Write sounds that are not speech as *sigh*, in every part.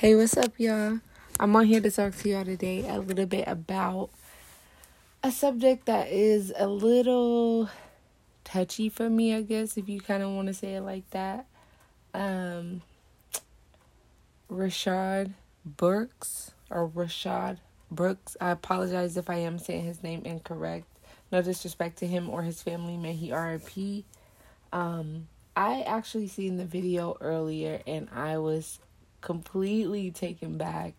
Hey, what's up, y'all? I'm on here to talk to y'all today a little bit about a subject that is a little touchy for me, I guess, if you kind of want to say it like that. Um, Rayshard Brooks or Rayshard Brooks. I apologize if I am saying his name incorrect. No disrespect to him or his family. May he RIP. Um, I actually seen the video earlier and I was completely taken back.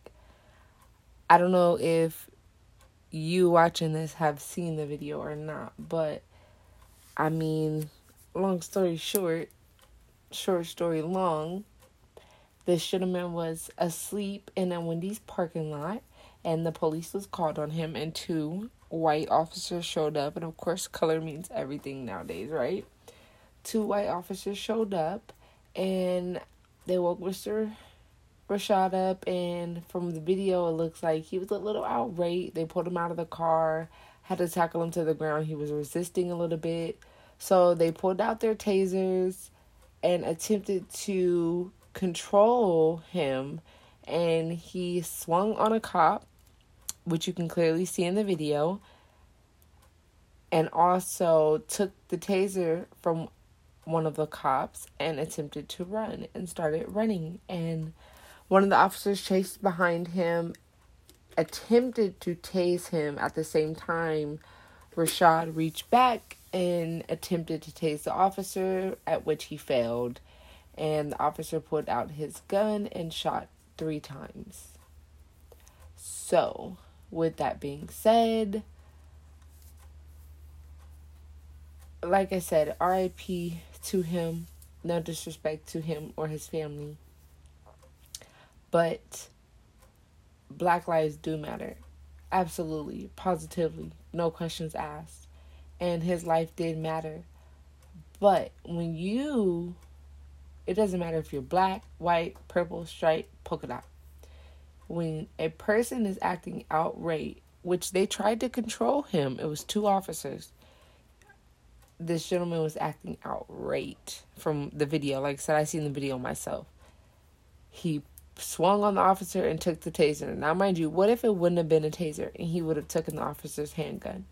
I don't know if you watching this have seen the video or not, but I mean, long story short, short story long, this gentleman was asleep in a Wendy's parking lot and the police was called on him and two white officers showed up and of course color means everything nowadays, right? Two white officers showed up and they woke Mr. Rayshard up, and from the video, it looks like he was a little outraged. They pulled him out of the car, had to tackle him to the ground. He was resisting a little bit. So they pulled out their tasers and attempted to control him. And he swung on a cop, which you can clearly see in the video, and also took the taser from one of the cops and attempted to run and started running. And one of the officers chased behind him, attempted to tase him at the same time. Rashad reached back and attempted to tase the officer, at which he failed. And the officer pulled out his gun and shot three times. So, with that being said, like I said, RIP to him. No disrespect to him or his family. But black lives do matter. Absolutely, positively, no questions asked. And his life did matter. But when you, it doesn't matter if you're black, white, purple, stripe, polka dot. When a person is acting outright, which they tried to control him, it was two officers. This gentleman was acting outright from the video. Like I said, I seen the video myself. He swung on the officer and took the taser. Now, mind you, what if it wouldn't have been a taser and he would have taken the officer's handgun?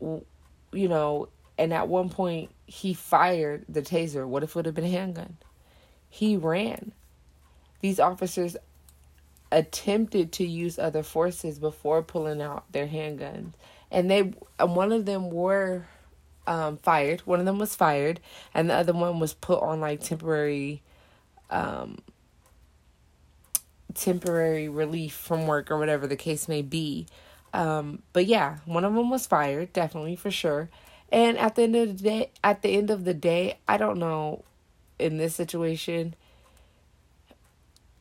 You know, and at one point he fired the taser. What if it would have been a handgun? He ran. These officers attempted to use other forces before pulling out their handguns, and they one of them were um, fired. One of them was fired, and the other one was put on like temporary um, temporary relief from work or whatever the case may be. Um, but yeah, one of them was fired, definitely for sure. And at the end of the day, at the end of the day, I don't know in this situation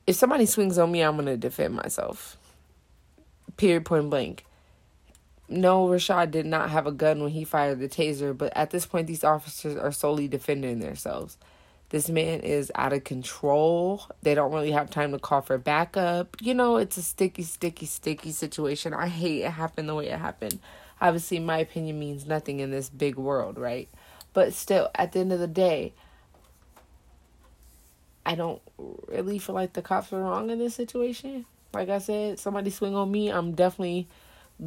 if somebody swings on me, I'm going to defend myself. Period point blank. No, Rashad did not have a gun when he fired the taser, but at this point these officers are solely defending themselves. This man is out of control. They don't really have time to call for backup. You know, it's a sticky, sticky, sticky situation. I hate it happened the way it happened. Obviously, my opinion means nothing in this big world, right? But still, at the end of the day, I don't really feel like the cops are wrong in this situation. Like I said, somebody swing on me, I'm definitely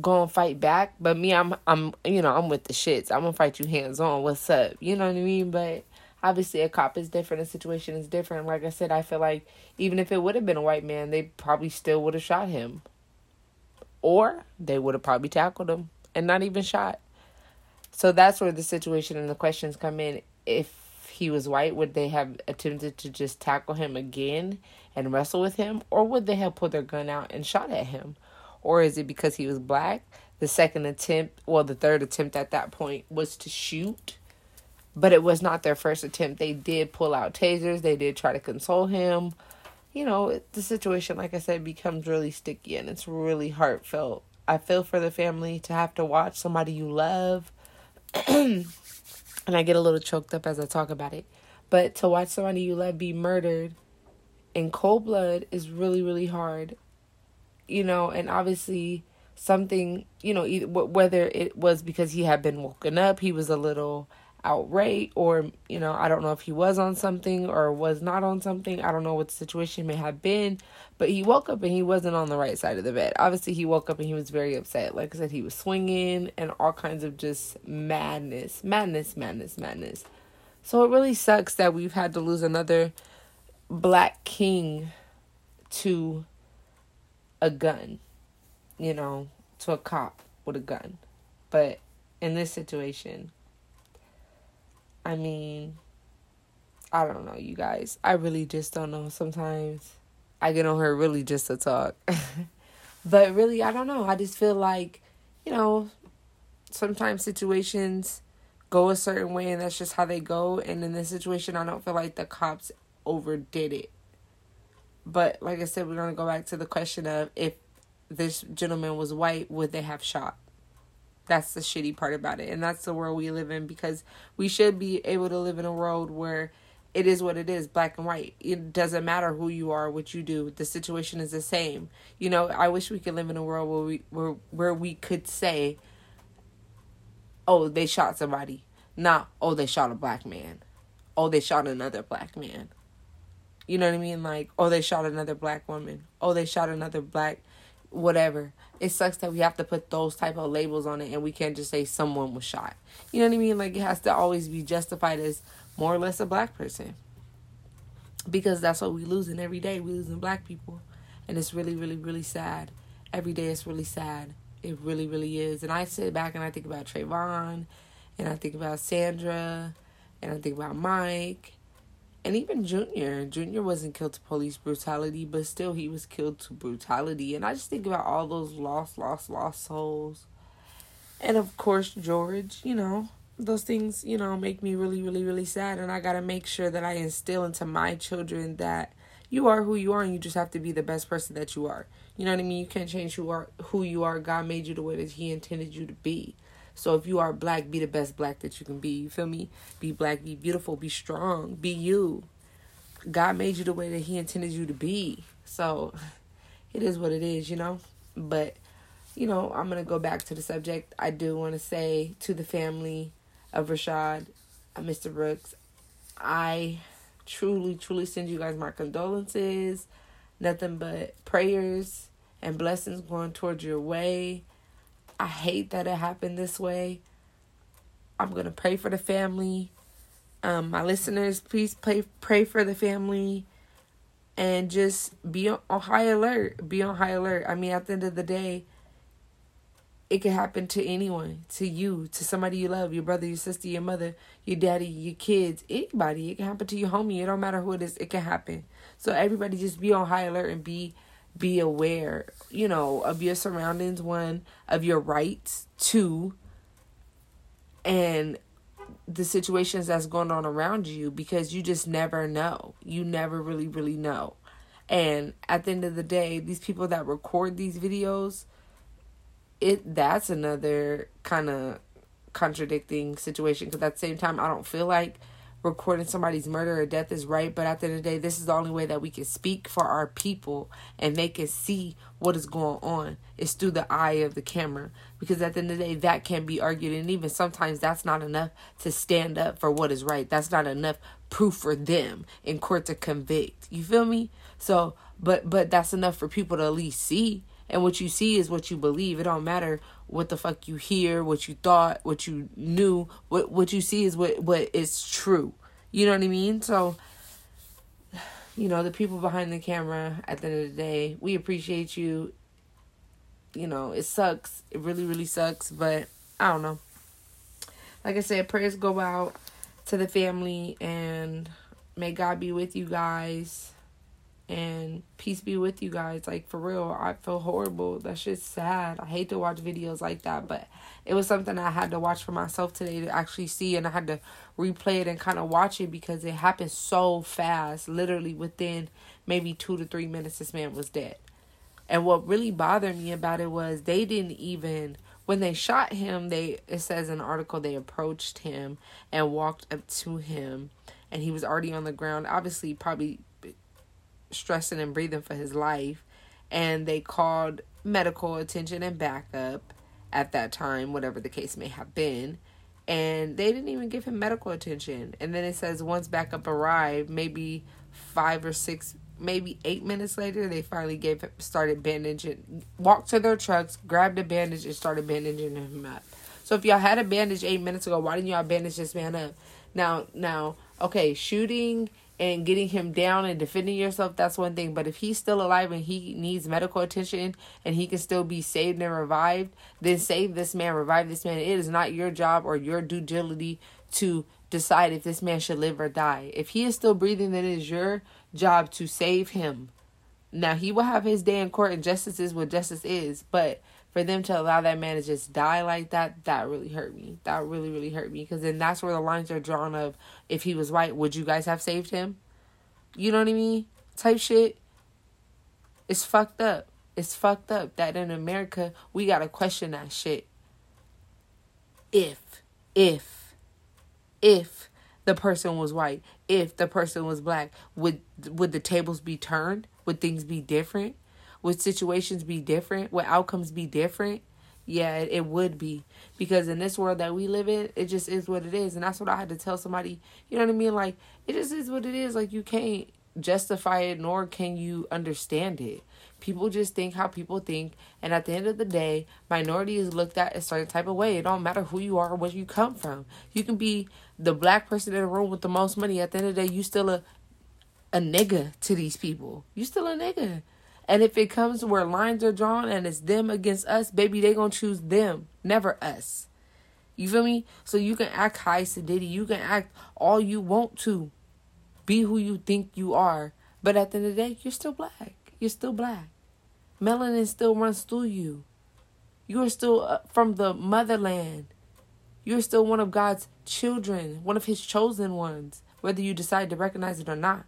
gonna fight back. But me, I'm I'm you know, I'm with the shits. I'm gonna fight you hands on. What's up? You know what I mean? But obviously a cop is different, a situation is different. Like I said, I feel like even if it would have been a white man, they probably still would have shot him. Or they would have probably tackled him and not even shot. So that's where the situation and the questions come in. If he was white, would they have attempted to just tackle him again and wrestle with him? Or would they have pulled their gun out and shot at him? Or is it because he was black? The second attempt, well, the third attempt at that point was to shoot but it was not their first attempt. They did pull out tasers, they did try to console him. You know, the situation, like I said, becomes really sticky and it's really heartfelt. I feel for the family to have to watch somebody you love. *clears throat* and I get a little choked up as I talk about it. But to watch somebody you love be murdered in cold blood is really, really hard. You know, and obviously something, you know, either, whether it was because he had been woken up, he was a little outright or you know i don't know if he was on something or was not on something. I don't know what the situation may have been but he woke up and he wasn't on the right side of the bed. Obviously he woke up and he was very upset. Like i said he was swinging and all kinds of just madness madness madness madness. So it really sucks that we've had to lose another black king to a gun you know to a cop with a gun. But in this situation I mean, I don't know, you guys. I really just don't know. Sometimes I get on her really just to talk. *laughs* but really, I don't know. I just feel like, you know, sometimes situations go a certain way and that's just how they go. And in this situation, I don't feel like the cops overdid it. But like I said, we're going to go back to the question of if this gentleman was white, would they have shot? That's the shitty part about it. And that's the world we live in because we should be able to live in a world where it is what it is black and white. It doesn't matter who you are what you do. The situation is the same. You know i wish we could live in a world where we where where we could say oh they shot somebody. Not oh they shot a black man. Oh they shot another black man. You know what i mean? Like oh they shot another black woman. Oh they shot another black whatever. It sucks that we have to put those type of labels on it and we can't just say someone was shot. You know what I mean? Like it has to always be justified as more or less a black person. Because that's what we losing every day. We losing black people. And it's really, really, really sad. Every day it's really sad. It really, really is. And I sit back and I think about Trayvon and I think about Sandra and I think about Mike and even Junior. Junior wasn't killed to police brutality, but still he was killed to brutality. And I just think about all those lost, lost, lost souls. And of course, George, you know, those things, you know, make me really, really, really sad. And I got to make sure that I instill into my children that you are who you are and you just have to be the best person that you are. You know what I mean? You can't change who are who you are. God made you the way that he intended you to be. So if you are black, be the best black that you can be. You feel me? Be black, be beautiful, be strong, be you. God made you the way that He intended you to be. So it is what it is, you know? But, you know, I'm going to go back to the subject. I do want to say to the family of Rayshard, uh, Mr. Brooks, I truly, truly send you guys my condolences. Nothing but prayers and blessings going towards your way. I hate that it happened this way. I'm going to pray for the family. Um, my listeners, please pray, pray for the family and just be on, on high alert. Be on high alert. I mean, at the end of the day, it can happen to anyone, to you, to somebody you love, your brother, your sister, your mother, your daddy, your kids, anybody. It can happen to your homie. It don't matter who it is. It can happen. So everybody just be on high alert and be be aware, you know, of your surroundings, one, of your rights, two, and the situations that's going on around you because you just never know. You never really, really know. And at the end of the day, these people that record these videos, it that's another kind of contradicting situation because at the same time, I don't feel like recording somebody's murder or death is right, but at the end of the day, this is the only way that we can speak for our people and they can see what is going on. It's through the eye of the camera. Because at the end of the day, that can be argued. And even sometimes that's not enough to stand up for what is right. That's not enough proof for them in court to convict. You feel me? So, but but that's enough for people to at least see. And what you see is what you believe. It don't matter what the fuck you hear, what you thought, what you knew. What what you see is what what is true. You know what I mean? So you know, the people behind the camera at the end of the day, we appreciate you. You know, it sucks. It really, really sucks, but I don't know. Like I said, prayers go out to the family and may God be with you guys and peace be with you guys. Like for real, I feel horrible. That shit's sad. I hate to watch videos like that, but it was something I had to watch for myself today to actually see, and I had to replay it and kind of watch it because it happened so fast. Literally within maybe two to three minutes, this man was dead. And what really bothered me about it was they didn't even when they shot him. They it says in the article they approached him and walked up to him, and he was already on the ground. Obviously, probably stressing and breathing for his life. And they called medical attention and backup at that time, whatever the case may have been. and they didn't even give him medical attention. And then it says once backup arrived, maybe five or six, maybe eight minutes later, they finally gave started bandaging, walked to their trucks, grabbed a bandage, and started bandaging him up. So if y'all had a bandage eight minutes ago, why didn't y'all bandage this man up? Now, now, okay, shooting and getting him down and defending yourself, that's one thing. But if he's still alive and he needs medical attention and he can still be saved and revived, then save this man, revive this man. It is not your job or your due diligence to decide if this man should live or die. If he is still breathing, then it is your job to save him. Now, he will have his day in court, and justice is what justice is. But for them to allow that man to just die like that, that really hurt me. That really, really hurt me. Because then that's where the lines are drawn of if he was white, would you guys have saved him? You know what I mean? Type shit. It's fucked up. It's fucked up that in America we gotta question that shit. If, if, if the person was white, if the person was black, would would the tables be turned? Would things be different? Would situations be different? Would outcomes be different? Yeah, it, it would be. Because in this world that we live in, it just is what it is. And that's what I had to tell somebody. You know what I mean? Like, it just is what it is. Like, you can't justify it, nor can you understand it. People just think how people think, and at the end of the day, minority is looked at a certain type of way. It don't matter who you are or where you come from. You can be the black person in the room with the most money. At the end of the day, you still a a nigga to these people. You still a nigga. And if it comes where lines are drawn and it's them against us, baby, they gonna choose them, never us. You feel me? So you can act high sedity, you can act all you want to, be who you think you are, but at the end of the day, you're still black. You're still black. Melanin still runs through you. You are still uh, from the motherland. You're still one of God's children, one of His chosen ones, whether you decide to recognize it or not.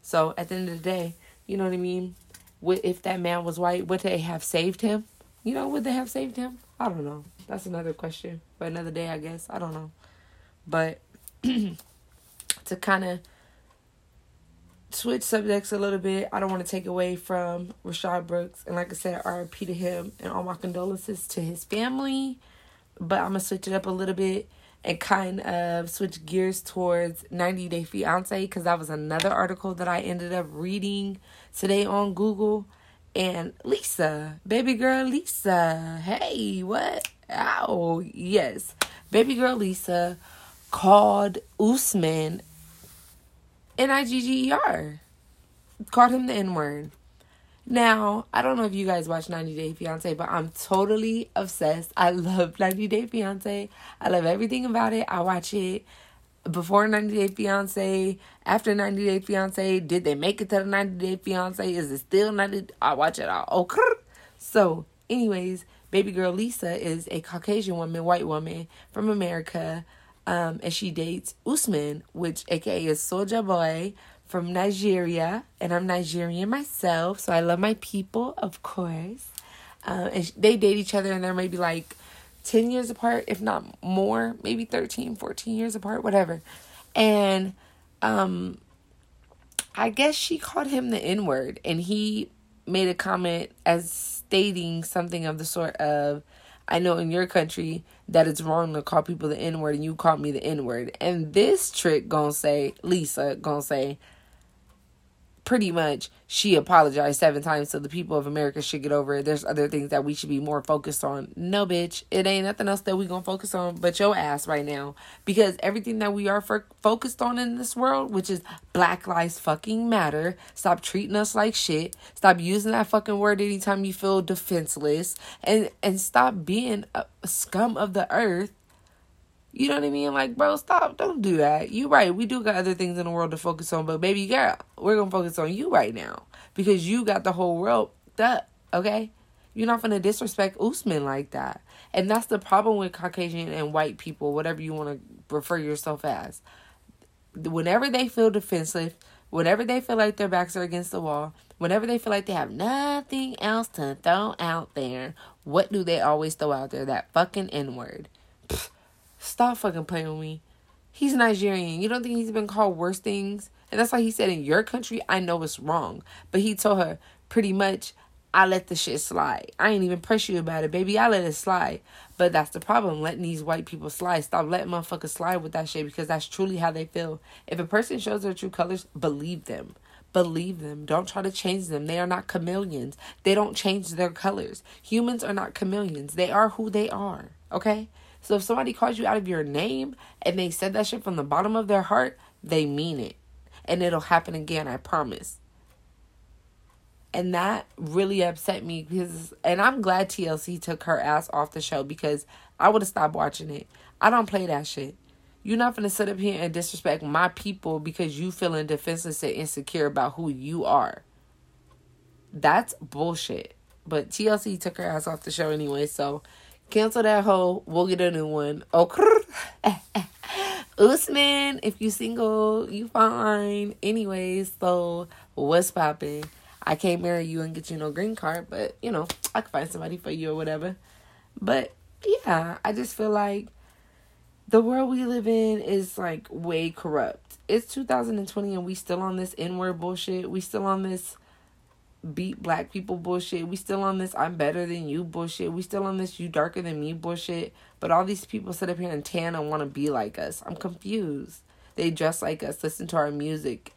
So at the end of the day, you know what I mean? If that man was white, would they have saved him? You know, would they have saved him? I don't know. That's another question for another day, I guess. I don't know. But *clears throat* to kind of switch subjects a little bit, I don't want to take away from Rashad Brooks. And like I said, RIP to him and all my condolences to his family. But I'm going to switch it up a little bit and kind of switch gears towards 90 Day Fiance because that was another article that I ended up reading today on Google. And Lisa, baby girl Lisa, hey, what? Oh, yes. Baby girl Lisa called Usman N I G G E R. Called him the N word. Now, I don't know if you guys watch 90 Day Fiance, but I'm totally obsessed. I love 90 Day Fiance. I love everything about it. I watch it before 90 Day Fiance, after 90 Day Fiance. Did they make it to the 90 Day Fiance? Is it still 90? I watch it all. Okay. So, anyways, baby girl Lisa is a Caucasian woman, white woman from America. Um, and she dates Usman, which aka is SojaBoy from Nigeria, and I'm Nigerian myself, so I love my people, of course. Uh, and they date each other, and they're maybe like 10 years apart, if not more, maybe 13, 14 years apart, whatever. And um, I guess she called him the N word, and he made a comment as stating something of the sort of, I know in your country that it's wrong to call people the N word, and you called me the N word. And this trick gonna say, Lisa gonna say, pretty much she apologized seven times so the people of america should get over it. There's other things that we should be more focused on. No bitch. It ain't nothing else that we gonna focus on but your ass right now. Because everything that we are for- focused on in this world which is black lives fucking matter stop treating us like shit. Stop using that fucking word anytime you feel defenseless. And and stop being a scum of the earth you know what I mean? Like, bro, stop. Don't do that. You right. We do got other things in the world to focus on, but baby girl, we're gonna focus on you right now. Because you got the whole world up, okay? You're not gonna disrespect Usman like that. And that's the problem with Caucasian and white people, whatever you want to refer yourself as. Whenever they feel defensive, whenever they feel like their backs are against the wall, whenever they feel like they have nothing else to throw out there, what do they always throw out there? That fucking N word. Stop fucking playing with me. He's Nigerian. You don't think he's been called worse things? And that's why he said in your country, I know it's wrong. But he told her, pretty much, I let the shit slide. I ain't even press you about it, baby. I let it slide. But that's the problem, letting these white people slide. Stop letting motherfuckers slide with that shit because that's truly how they feel. If a person shows their true colors, believe them. Believe them. Don't try to change them. They are not chameleons. They don't change their colors. Humans are not chameleons. They are who they are. Okay? So if somebody calls you out of your name and they said that shit from the bottom of their heart, they mean it. And it'll happen again, I promise. And that really upset me because and I'm glad TLC took her ass off the show because I would have stopped watching it. I don't play that shit. You're not gonna sit up here and disrespect my people because you feeling defenseless and insecure about who you are. That's bullshit. But TLC took her ass off the show anyway, so cancel that hoe. We'll get a new one. Okay. *laughs* Usman, if you single, you fine. Anyways, so what's popping? I can't marry you and get you no green card, but you know, I could find somebody for you or whatever. But yeah, I just feel like the world we live in is like way corrupt. It's 2020 and we still on this N-word bullshit. We still on this beat black people bullshit. We still on this I'm better than you bullshit. We still on this you darker than me bullshit. But all these people sit up here and tan and want to be like us. I'm confused. They dress like us, listen to our music,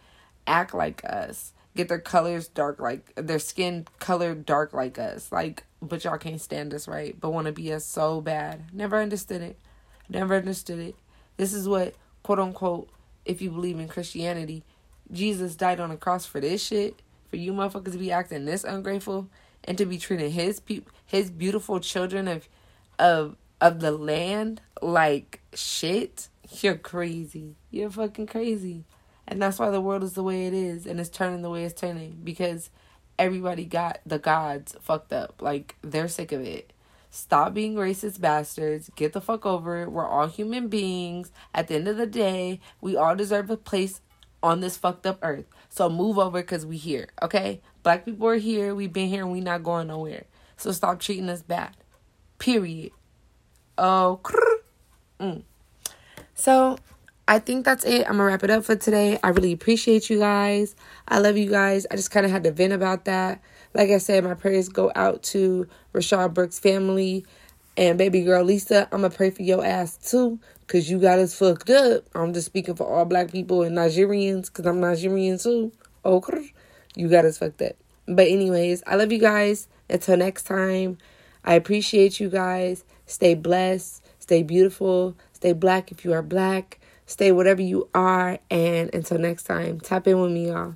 act like us, get their colors dark like their skin colored dark like us. Like, but y'all can't stand us, right? But want to be us so bad. Never understood it. Never understood it. This is what, quote unquote, if you believe in Christianity, Jesus died on a cross for this shit. For you motherfuckers to be acting this ungrateful and to be treating his pe- his beautiful children of of of the land like shit. You're crazy. You're fucking crazy. And that's why the world is the way it is and it's turning the way it's turning because everybody got the gods fucked up. Like they're sick of it. Stop being racist bastards. Get the fuck over it. We're all human beings. At the end of the day, we all deserve a place on this fucked up earth. So move over because we here, okay? Black people are here. We've been here and we not going nowhere. So stop treating us bad. Period. Oh, mm. so I think that's it. I'm gonna wrap it up for today. I really appreciate you guys. I love you guys. I just kind of had to vent about that. Like I said, my prayers go out to Rayshard Brooks' family and baby girl Lisa. I'm gonna pray for your ass too, cause you got us fucked up. I'm just speaking for all black people and Nigerians, cause I'm Nigerian too. Okay, you got us fucked up. But anyways, I love you guys. Until next time, I appreciate you guys. Stay blessed. Stay beautiful. Stay black if you are black. Stay whatever you are. And until next time, tap in with me, y'all.